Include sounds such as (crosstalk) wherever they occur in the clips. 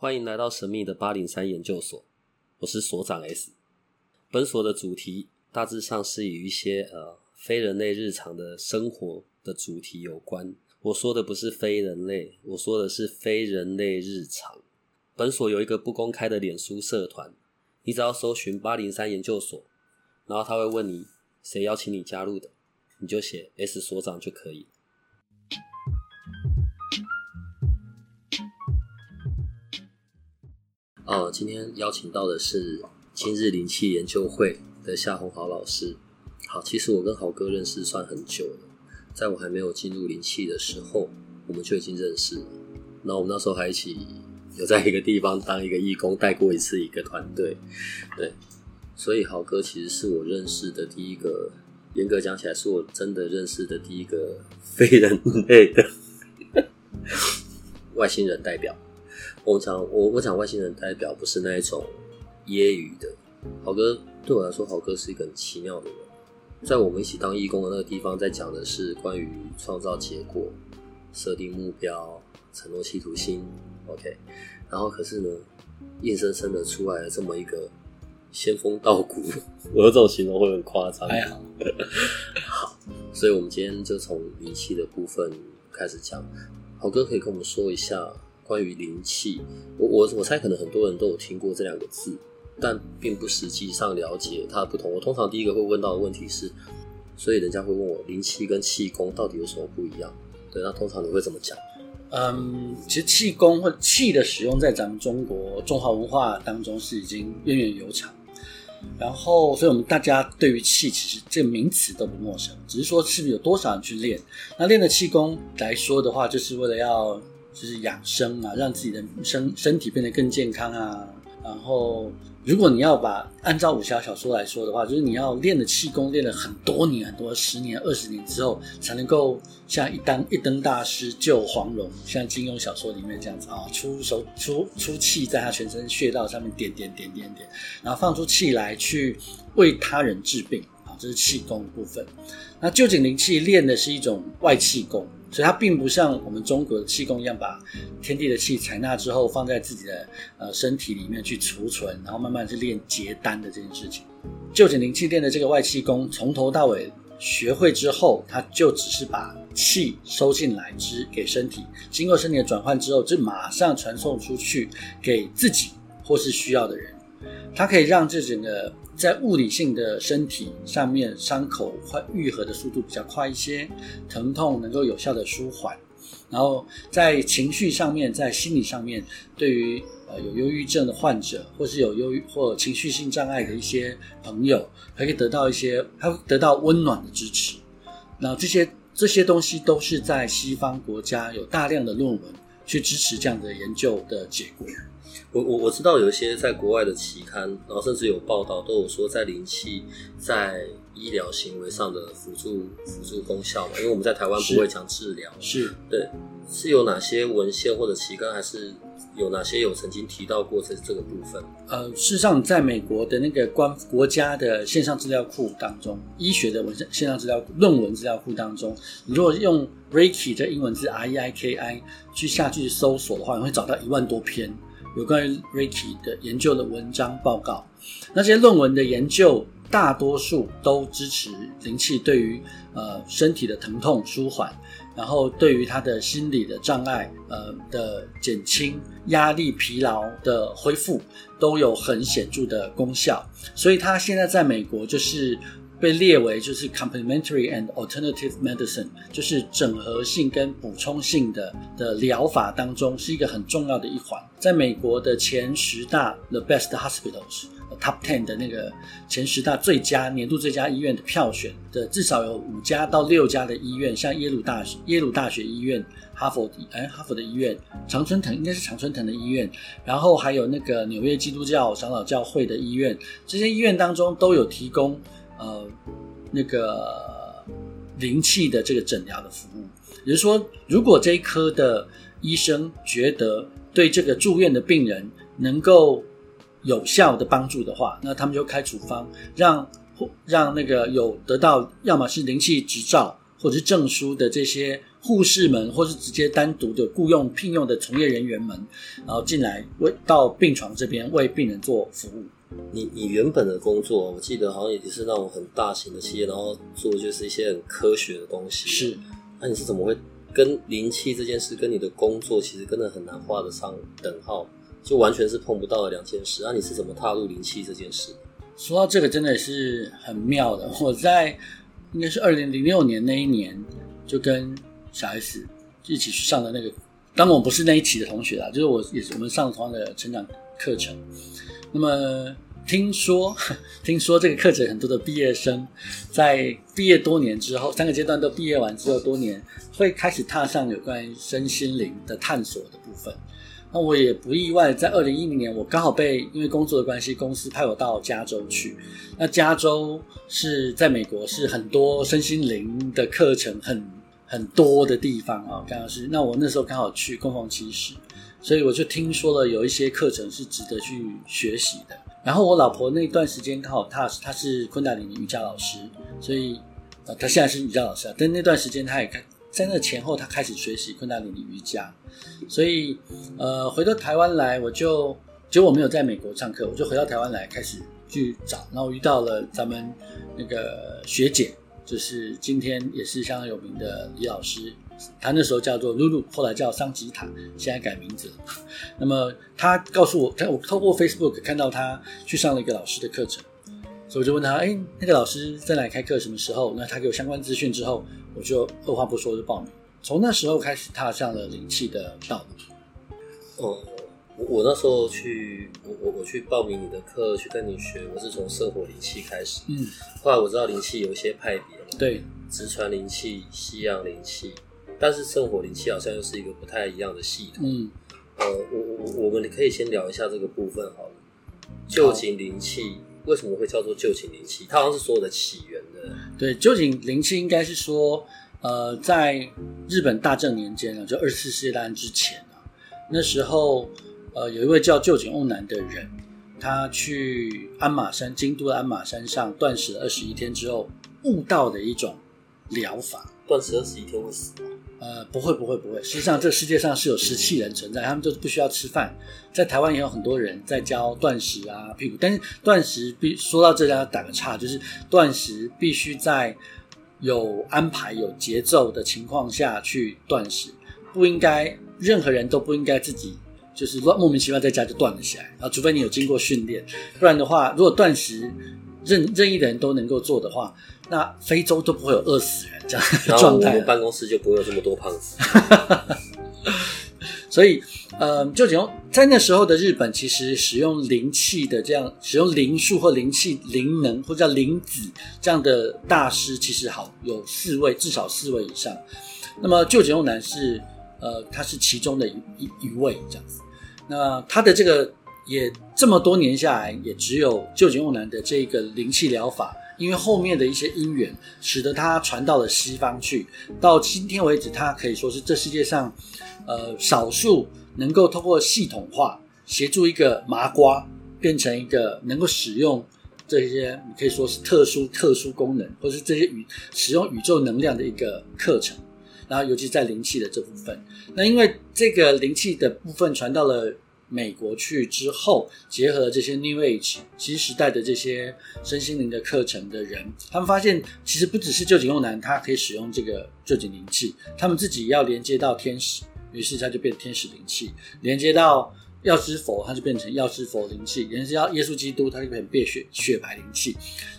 欢迎来到神秘的八零三研究所，我是所长 S。本所的主题大致上是与一些呃非人类日常的生活的主题有关。我说的不是非人类，我说的是非人类日常。本所有一个不公开的脸书社团，你只要搜寻八零三研究所，然后他会问你谁邀请你加入的，你就写 S 所长就可以。哦，今天邀请到的是今日灵气研究会的夏鸿豪老师。好，其实我跟豪哥认识算很久了，在我还没有进入灵气的时候，我们就已经认识了。然后我们那时候还一起有在一个地方当一个义工，带过一次一个团队。对，所以豪哥其实是我认识的第一个，严格讲起来，是我真的认识的第一个 (laughs) 非人类的 (laughs) 外星人代表。我讲我我讲外星人代表不是那一种揶揄的。豪哥对我来说，豪哥是一个很奇妙的人。在我们一起当义工的那个地方，在讲的是关于创造结果、设定目标、承诺企图心。OK，然后可是呢，硬生生的出来了这么一个仙风道骨，(laughs) 我的这种形容会很夸张。还好，(laughs) 好，所以我们今天就从灵气的部分开始讲。豪哥可以跟我们说一下。关于灵气，我我我猜可能很多人都有听过这两个字，但并不实际上了解它的不同。我通常第一个会问到的问题是，所以人家会问我灵气跟气功到底有什么不一样？对，那通常你会怎么讲？嗯，其实气功或气的使用在咱们中国中华文化当中是已经源远流长，然后所以我们大家对于气其实这名词都不陌生，只是说是不是有多少人去练？那练的气功来说的话，就是为了要。就是养生啊，让自己的身身体变得更健康啊。然后，如果你要把按照武侠小说来说的话，就是你要练的气功练了很多年、很多十年、二十年之后，才能够像一当一灯大师救黄蓉，像金庸小说里面这样子啊，出手出出气在他全身穴道上面点点点点点，然后放出气来去为他人治病，这是气功的部分。那臼井灵气练的是一种外气功。所以它并不像我们中国的气功一样，把天地的气采纳之后放在自己的呃身体里面去储存，然后慢慢去练结丹的这件事情。臼井灵气练的这个外气功，从头到尾学会之后，它就只是把气收进来，之给身体，经过身体的转换之后，就马上传送出去给自己或是需要的人。它可以让这整个。在物理性的身体上面，伤口快愈合的速度比较快一些，疼痛能够有效的舒缓。然后在情绪上面，在心理上面，对于呃有忧郁症的患者，或是有忧郁或情绪性障碍的一些朋友，还可以得到一些，还会得到温暖的支持。那这些这些东西都是在西方国家有大量的论文去支持这样的研究的结果。我我我知道有一些在国外的期刊，然后甚至有报道都有说，在灵气在医疗行为上的辅助辅助功效嘛，因为我们在台湾不会讲治疗，是对，是有哪些文献或者期刊，还是有哪些有曾经提到过这这个部分？呃，事实上，在美国的那个官国家的线上资料库当中，医学的文献线上资料论文资料库当中，你如果用 Reiki 这英文字 R E I K I 去下去搜索的话，你会找到一万多篇。有关于 Reiki 的研究的文章报告，那些论文的研究大多数都支持灵气对于呃身体的疼痛舒缓，然后对于他的心理的障碍呃的减轻、压力疲劳的恢复都有很显著的功效，所以他现在在美国就是。被列为就是 complementary and alternative medicine，就是整合性跟补充性的的疗法当中是一个很重要的一环。在美国的前十大 the best hospitals top ten 的那个前十大最佳年度最佳医院的票选的至少有五家到六家的医院，像耶鲁大学、耶鲁大学医院、哈佛哎哈佛的医院、常春藤应该是常春藤的医院，然后还有那个纽约基督教长老教会的医院，这些医院当中都有提供。呃，那个灵气的这个诊疗的服务，也就是说，如果这一科的医生觉得对这个住院的病人能够有效的帮助的话，那他们就开处方，让让那个有得到要么是灵气执照或者是证书的这些护士们，或是直接单独的雇佣聘用的从业人员们，然后进来为到病床这边为病人做服务。你你原本的工作，我记得好像也是那种很大型的企业，然后做就是一些很科学的东西。是，那、啊、你是怎么会跟灵气这件事跟你的工作其实真的很难画得上等号，就完全是碰不到的两件事。那、啊、你是怎么踏入灵气这件事？说到这个，真的是很妙的。我在应该是二零零六年那一年，就跟小 S 一起去上的那个，当然我不是那一期的同学啦，就是我也是我们上同样的成长课程。那么听说，(laughs) 听说这个课程很多的毕业生在毕业多年之后，三个阶段都毕业完之后多年，会开始踏上有关于身心灵的探索的部分。那我也不意外，在二零一零年，我刚好被因为工作的关系，公司派我到加州去。那加州是在美国，是很多身心灵的课程很很多的地方啊。刚好是，那我那时候刚好去，供奉其时。所以我就听说了有一些课程是值得去学习的。然后我老婆那段时间刚好她她是昆达里尼瑜伽老师，所以呃她现在是瑜伽老师啊。但那段时间她也开在那前后，她开始学习昆达里尼瑜伽。所以呃回到台湾来，我就结果我没有在美国上课，我就回到台湾来开始去找。然后遇到了咱们那个学姐，就是今天也是相当有名的李老师。他那时候叫做露露，后来叫桑吉塔，现在改名字了。那么他告诉我，他我透过 Facebook 看到他去上了一个老师的课程，所以我就问他：“哎，那个老师在哪里开课？什么时候？”那他给我相关资讯之后，我就二话不说就报名。从那时候开始踏上了灵气的道路。哦，我我那时候去，我我我去报名你的课，去跟你学，我是从圣火灵气开始。嗯，后来我知道灵气有一些派别嘛，对，直传灵气、西洋灵气。但是圣火灵气好像又是一个不太一样的系统。嗯，呃，我我我们可以先聊一下这个部分好了。旧井灵气为什么会叫做旧井灵气？它好像是所有的起源的。对，旧井灵气应该是说，呃，在日本大正年间啊，就二次世界大战之前啊，那时候呃，有一位叫旧井欧南的人，他去鞍马山，京都的鞍马山上断食了二十一天之后，悟道的一种疗法。断食二十一天会死吗？呃，不会，不会，不会。实际上，这世界上是有食气人存在，他们就是不需要吃饭。在台湾也有很多人在教断食啊，屁股。但是断食必说到这里要打个岔，就是断食必须在有安排、有节奏的情况下去断食，不应该任何人都不应该自己就是乱莫名其妙在家就断了起来啊，除非你有经过训练，不然的话，如果断食任任意的人都能够做的话。那非洲都不会有饿死人这样的状态，我们办公室就不会有这么多胖子。(laughs) 所以，呃，就只用在那时候的日本，其实使用灵气的这样使用灵术或灵气灵能或者叫灵子这样的大师，其实好有四位，至少四位以上。那么旧井用男是呃，他是其中的一一一位这样子。那他的这个也这么多年下来，也只有旧井用男的这个灵气疗法。因为后面的一些因缘，使得他传到了西方去。到今天为止，他可以说是这世界上，呃，少数能够通过系统化协助一个麻瓜变成一个能够使用这些，可以说是特殊特殊功能，或是这些宇使用宇宙能量的一个课程。然后，尤其在灵气的这部分，那因为这个灵气的部分传到了。美国去之后，结合这些 New Age 其实时代的这些身心灵的课程的人，他们发现其实不只是旧井用男，他可以使用这个旧井灵气，他们自己要连接到天使，于是他就变天使灵气；连接到药师佛，他就变成药师佛灵气；连接到耶稣基督，他就变变血血白灵气。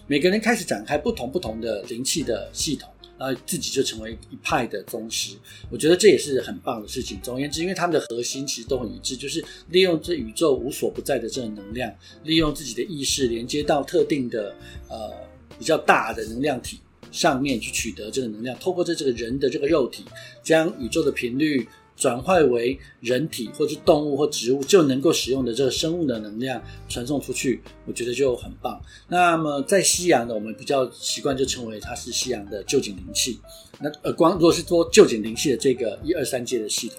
每个人开始展开不同不同的灵气的系统。呃自己就成为一派的宗师，我觉得这也是很棒的事情。总而言之，因为他们的核心其实都很一致，就是利用这宇宙无所不在的这个能量，利用自己的意识连接到特定的呃比较大的能量体上面去取得这个能量，透过这这个人的这个肉体，将宇宙的频率。转换为人体或是动物或植物就能够使用的这个生物的能量传送出去，我觉得就很棒。那么在西洋呢，我们比较习惯就称为它是西洋的旧井灵气。那呃，光如果是说旧井灵气的这个一二三阶的系统，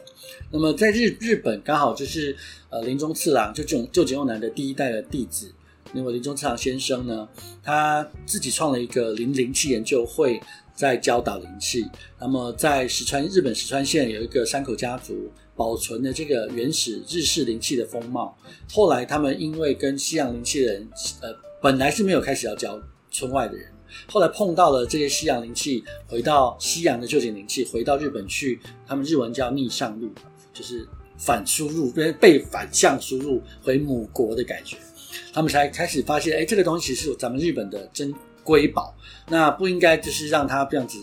那么在日日本刚好就是呃林中次郎就这种旧井瓮男的第一代的弟子，那么林中次郎先生呢，他自己创了一个灵灵气研究会。在教导灵气。那么在石川日本石川县有一个山口家族保存的这个原始日式灵气的风貌。后来他们因为跟西洋灵气人，呃，本来是没有开始要教村外的人，后来碰到了这些西洋灵气，回到西洋的旧景灵气，回到日本去，他们日文叫逆上路，就是反输入，被被反向输入回母国的感觉。他们才开始发现，哎，这个东西是咱们日本的真瑰宝，那不应该就是让它这样子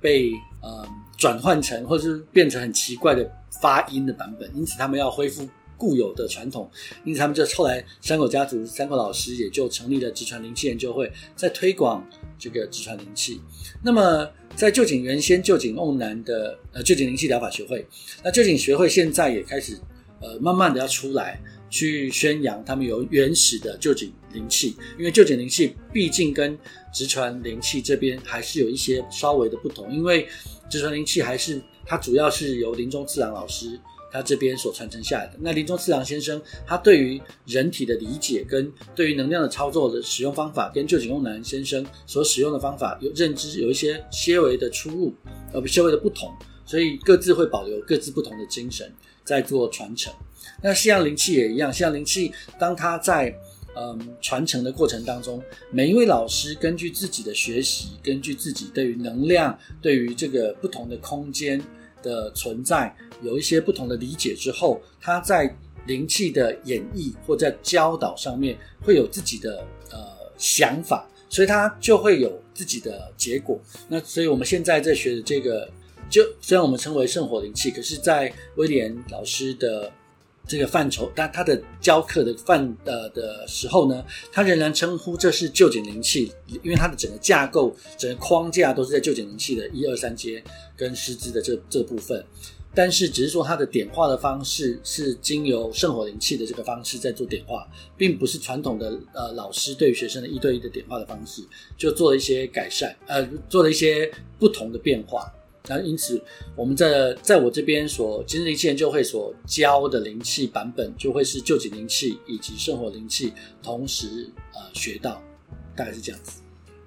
被呃转换成，或者是变成很奇怪的发音的版本。因此，他们要恢复固有的传统。因此，他们就后来山口家族山口老师也就成立了直传灵气研究会，在推广这个直传灵气。那么，在旧井原先旧井瓮南的呃旧井灵气疗法学会，那旧井学会现在也开始呃慢慢的要出来。去宣扬他们有原始的旧井灵气，因为旧井灵气毕竟跟直传灵气这边还是有一些稍微的不同，因为直传灵气还是它主要是由林中次郎老师他这边所传承下来的。那林中次郎先生他对于人体的理解跟对于能量的操作的使用方法，跟旧井用男先生所使用的方法有认知有一些些微的出入，呃不些微的不同，所以各自会保留各自不同的精神在做传承。那西洋灵气也一样，西洋灵气当它在嗯传承的过程当中，每一位老师根据自己的学习，根据自己对于能量、对于这个不同的空间的存在有一些不同的理解之后，他在灵气的演绎或在教导上面会有自己的呃想法，所以他就会有自己的结果。那所以我们现在在学的这个，就虽然我们称为圣火灵气，可是在威廉老师的这个范畴，但他的教课的范呃的时候呢，他仍然称呼这是臼井灵气，因为它的整个架构、整个框架都是在臼井灵气的一二三阶跟师资的这这部分。但是只是说它的点化的方式是经由圣火灵气的这个方式在做点化，并不是传统的呃老师对学生的一对一的点化的方式，就做了一些改善，呃，做了一些不同的变化。那因此，我们在在我这边所今日灵气研究会所教的灵气版本，就会是臼井灵气以及圣火灵气同时呃学到，大概是这样子。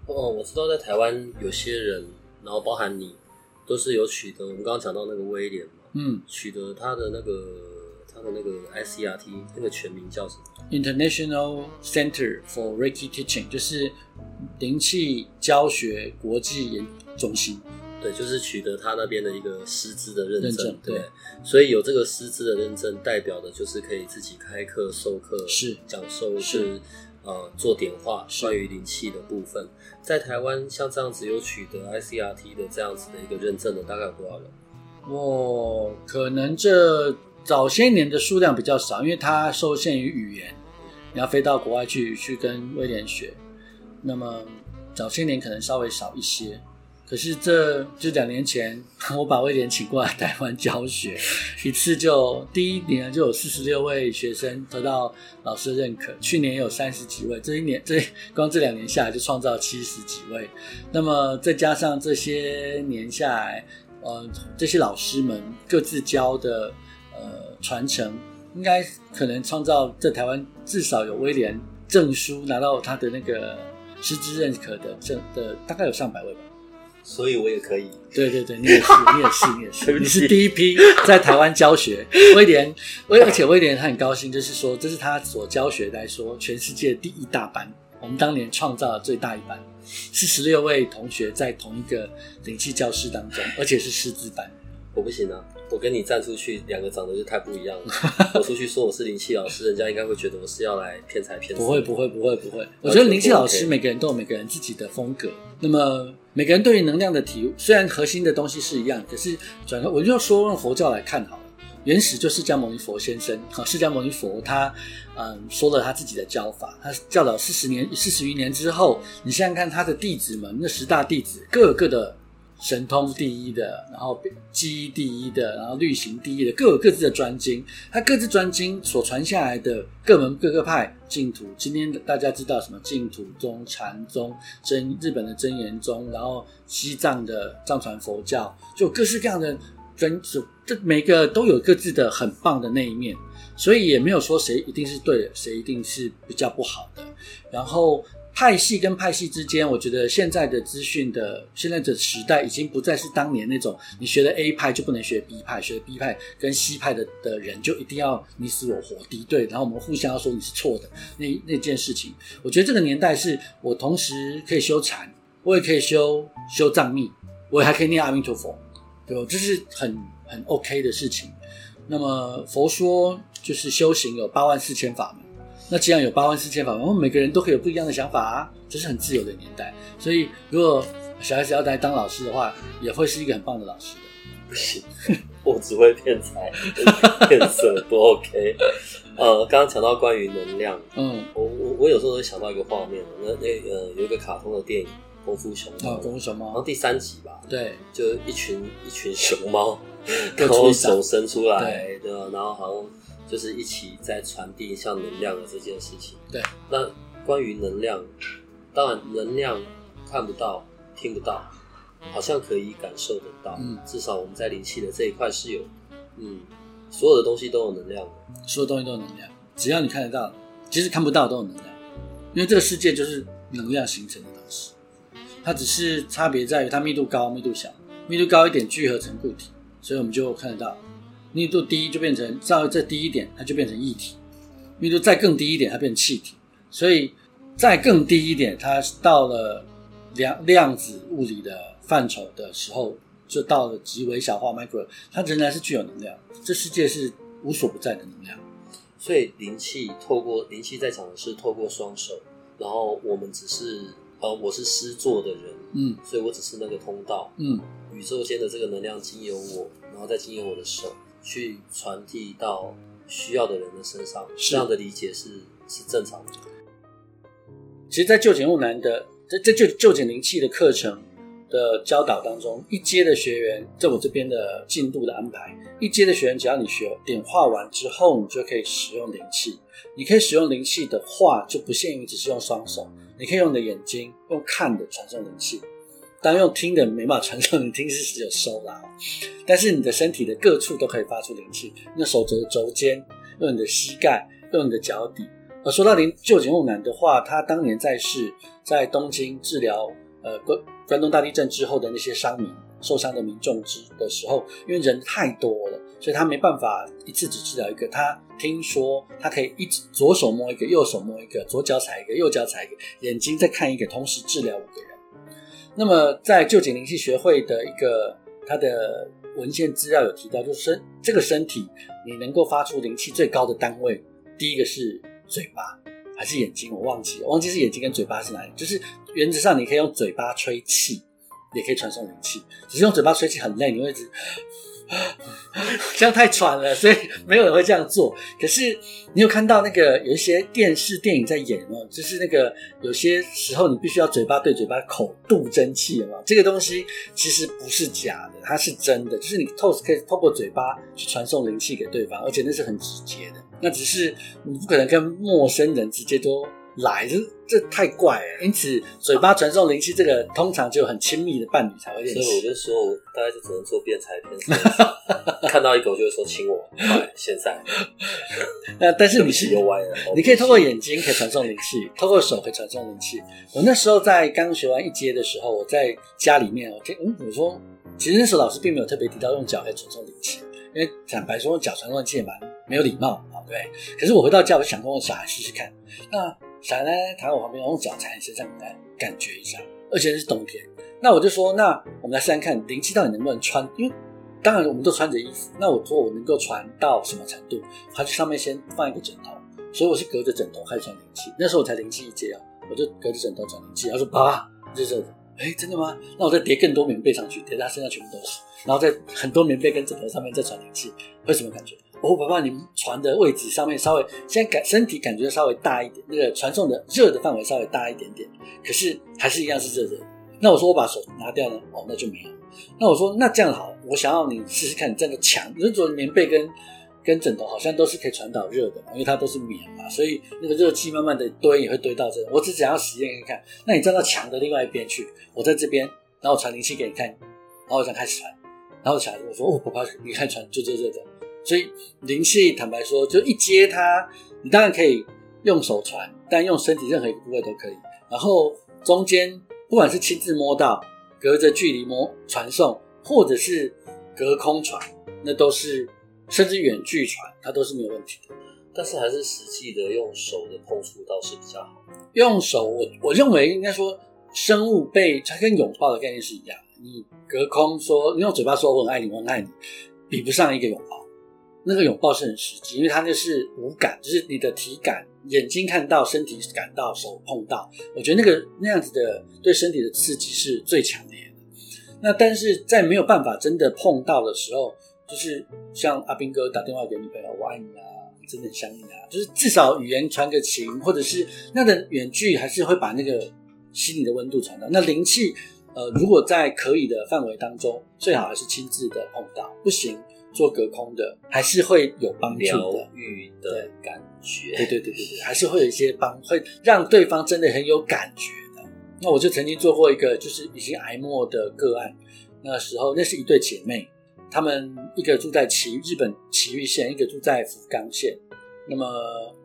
哦，我知道在台湾有些人，然后包含你，都是有取得我们刚刚讲到那个威廉嘛，嗯，取得他的那个他的那个 ICRT 那个全名叫什么？International Center for Reiki Teaching，就是灵气教学国际研中心。对，就是取得他那边的一个师资的认证，认证对，对，所以有这个师资的认证，代表的就是可以自己开课、授课、是讲授、是，是呃做点化，关于灵气的部分。在台湾像这样子有取得 ICRT 的这样子的一个认证的，大概有多少人？哦，可能这早些年的数量比较少，因为它受限于语言，你要飞到国外去去跟威廉学，那么早些年可能稍微少一些。可是这就两年前，(laughs) 我把威廉请过来台湾教学，一次就第一年就有四十六位学生得到老师的认可，去年有三十几位，这一年这光这两年下来就创造七十几位。那么再加上这些年下来，呃，这些老师们各自教的呃传承，应该可能创造在台湾至少有威廉证书拿到他的那个师资认可的证的，大概有上百位吧。所以我也可以。对对对，你也是，你也是，你也是，(laughs) 你是第一批在台湾教学。威廉，威，而且威廉他很高兴，就是说这是他所教学来说全世界第一大班。我们当年创造了最大一班，四十六位同学在同一个灵气教室当中，而且是师资班。我不行啊！我跟你站出去，两个长得就太不一样了。(laughs) 我出去说我是灵气老师，人家应该会觉得我是要来骗财骗色。不会，不会，不会，不会。我觉得灵气老师每个人都有每个人自己的风格。那么每个人对于能量的体悟，虽然核心的东西是一样，可是转个我就说用佛教来看好了。原始就释迦牟尼佛先生，好，释迦牟尼佛他嗯说了他自己的教法，他教导四十年四十余年之后，你想想看他的弟子们，那十大弟子各有各的。神通第一的，然后机第一的，然后律行第一的，各有各自的专精。他各自专精所传下来的各门各个派净土，今天大家知道什么净土宗、禅宗、真日本的真言宗，然后西藏的藏传佛教，就各式各样的专，这每个都有各自的很棒的那一面，所以也没有说谁一定是对的，谁一定是比较不好的。然后。派系跟派系之间，我觉得现在的资讯的现在的时代已经不再是当年那种你学了 A 派就不能学 B 派，学了 B 派跟 C 派的的人就一定要你死我活敌对，然后我们互相要说你是错的那那件事情。我觉得这个年代是我同时可以修禅，我也可以修修藏密，我还可以念阿弥陀佛，对吧？这是很很 OK 的事情。那么佛说就是修行有八万四千法门。那既然有八万四千法门，我们每个人都可以有不一样的想法啊，这是很自由的年代。所以，如果小孩子要来当老师的话，也会是一个很棒的老师的。不行，我只会骗财骗色，不 OK。呃，刚刚讲到关于能量，嗯，我我我有时候会想到一个画面，那那呃有一个卡通的电影《功夫熊猫》，功夫熊猫，然后第三集吧，对，就一群一群熊猫，(laughs) 然后手伸出来，对吧？然后好像。就是一起在传递像能量的这件事情。对，那关于能量，当然能量看不到、听不到，好像可以感受得到。嗯，至少我们在灵气的这一块是有，嗯，所有的东西都有能量的，所有东西都有能量，只要你看得到，即使看不到都有能量，因为这个世界就是能量形成的东西，它只是差别在于它密度高、密度小，密度高一点聚合成固体，所以我们就看得到。密度低就变成稍微再低一点，它就变成液体；密度再更低一点，它变成气体。所以再更低一点，它到了量量子物理的范畴的时候，就到了极微小化 （micro），它仍然是具有能量。这世界是无所不在的能量。所以灵气透过灵气在场的是透过双手，然后我们只是呃，我是施作的人，嗯，所以我只是那个通道，嗯，宇宙间的这个能量经由我，然后再经由我的手。去传递到需要的人的身上，这样的理解是是正常的。其实，在旧井悟男的在在旧旧井灵气的课程的教导当中，一阶的学员，在我这边的进度的安排，一阶的学员，只要你学点化完之后，你就可以使用灵气。你可以使用灵气的话，就不限于只是用双手，你可以用你的眼睛，用看的传送灵气。当用听的没办法传送，你听是只有收啦。但是你的身体的各处都可以发出灵气，用手肘的肘尖，用你的膝盖，用你的脚底。而说到灵旧井木男的话，他当年在世，在东京治疗呃关关东大地震之后的那些伤民、受伤的民众之的时候，因为人太多了，所以他没办法一次只治疗一个。他听说他可以一直左手摸一个，右手摸一个，左脚踩一个，右脚踩一个，眼睛再看一个，同时治疗五个人。那么，在旧景灵气学会的一个它的文献资料有提到，就是身这个身体你能够发出灵气最高的单位，第一个是嘴巴还是眼睛？我忘记，我忘记是眼睛跟嘴巴是哪里。就是原则上你可以用嘴巴吹气，也可以传送灵气，只是用嘴巴吹气很累，你会一直。(laughs) 这样太喘了，所以没有人会这样做。可是你有看到那个有一些电视电影在演吗？就是那个有些时候你必须要嘴巴对嘴巴口度真气嘛。这个东西其实不是假的，它是真的。就是你透可以透过嘴巴去传送灵气给对方，而且那是很直接的。那只是你不可能跟陌生人直接都。来，这这太怪了。因此，嘴巴传送灵气，这个通常就很亲密的伴侣才会认识。所以我就说，我大概就只能做辩才骗。看到一个，我就会说亲我。快，现在。那但是你是又歪了。你可以透过眼睛可以传送灵气，透过手可以传送灵气。我那时候在刚学完一阶的时候，我在家里面，我听嗯，我说，其实那时候老师并没有特别提到用脚来传送灵气，因为坦白说，用脚传送灵气也蛮没有礼貌啊，对。可是我回到家，我想跟我小孩试试看。那小孩呢，躺在我旁边，用脚踩你身上来感觉一下，而且是冬天。那我就说，那我们来试试看灵气到底能不能穿？因为当然我们都穿着衣服。那我说我能够传到什么程度？他就上面先放一个枕头，所以我是隔着枕头开始传灵气。那时候我才灵气一阶啊，我就隔着枕头传灵气。他说：“爸爸，这是哎，真的吗？那我再叠更多棉被上去，叠在他身上全部都是，然后再很多棉被跟枕头上面再传灵气，会什么感觉？”我，爸爸，你们传的位置上面稍微现在感身体感觉稍微大一点，那个传送的热的范围稍微大一点点，可是还是一样是热的。那我说我把手拿掉呢？哦，那就没有。那我说那这样好，我想要你试试看，你站在墙，你说棉被跟跟枕头好像都是可以传导热的嘛，因为它都是棉嘛，所以那个热气慢慢的堆也会堆到这。我只想要实验看看，那你站到墙的另外一边去，我在这边，然后我传灵气给你看，然后我想开始传，然后小孩子我说哦，爸爸，你看传就热热的。所以灵气，坦白说，就一接它，你当然可以用手传，但用身体任何一个部位都可以。然后中间不管是亲自摸到，隔着距离摸传送，或者是隔空传，那都是甚至远距传，它都是没有问题的。但是还是实际的用手的碰触倒是比较好。用手，我我认为应该说，生物被它跟拥抱的概念是一样。你隔空说，你用嘴巴说我很爱你，我很爱你，比不上一个拥抱。那个拥抱是很实际，因为它那是无感，就是你的体感，眼睛看到，身体感到，手碰到。我觉得那个那样子的对身体的刺激是最强烈的。那但是在没有办法真的碰到的时候，就是像阿兵哥打电话给女朋友，我爱你啊。真的很想你啊！就是至少语言传个情，或者是那个远距还是会把那个心里的温度传到。那灵气，呃，如果在可以的范围当中，最好还是亲自的碰到，不行做隔空的，还是会有帮助的。疗愈的感觉，对对对对对，还是会有一些帮，会让对方真的很有感觉的。那我就曾经做过一个，就是已经癌末的个案，那时候那是一对姐妹。她们一个住在崎日本崎玉县，一个住在福冈县。那么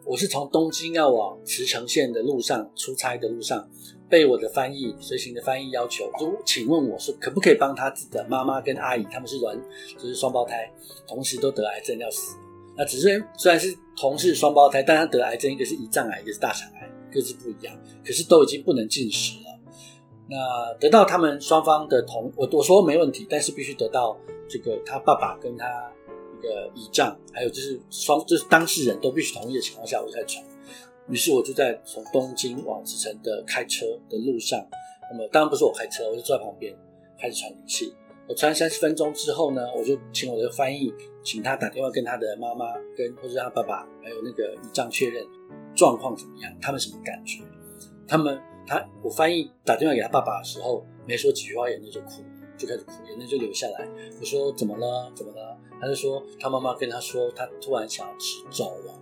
我是从东京要往茨城县的路上出差的路上，被我的翻译随行的翻译要求，就请问我说可不可以帮他自己的妈妈跟阿姨，他们是卵，就是双胞胎，同时都得癌症要死。那只是虽然是同是双胞胎，但他得癌症，一个是胰脏癌，一个是大肠癌，各自不一样，可是都已经不能进食了。那得到他们双方的同，我我说没问题，但是必须得到这个他爸爸跟他一个姨丈，还有就是双就是当事人都必须同意的情况下，我才传。于是我就在从东京往茨城的开车的路上，那么当然不是我开车，我就坐在旁边开始传灵气。我传三十分钟之后呢，我就请我的翻译，请他打电话跟他的妈妈跟或者他爸爸还有那个姨丈确认状况怎么样，他们什么感觉，他们。他我翻译打电话给他爸爸的时候，没说几句话，眼泪就哭，就开始哭，眼泪就流下来。我说怎么了？怎么了？他就说他妈妈跟他说，他突然想要吃粥了。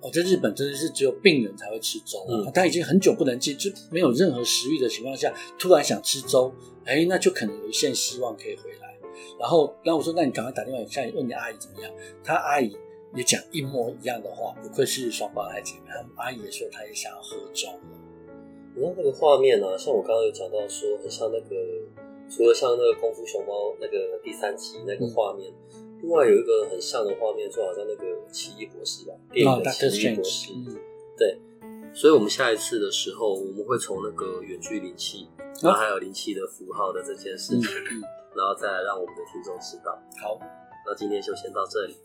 哦，在日本真的是只有病人才会吃粥，嗯，他已经很久不能进，就没有任何食欲的情况下，突然想吃粥，哎，那就可能有一线希望可以回来。然后，然后我说，那你赶快打电话，下问你阿姨怎么样？他阿姨也讲一模一样的话，不愧是双胞胎姐妹，他阿姨也说她也想要喝粥。你看那个画面啊，像我刚刚有讲到说，很像那个，除了像那个功夫熊猫那个第三集那个画面，嗯，另外有一个很像的画面，就好像那个奇异博士吧，电影的奇异博士，哦，对。所以，我们下一次的时候，我们会从那个远距离器，然后还有灵气的符号的这件事情，然后再来让我们的听众知道。好，那今天就先到这里。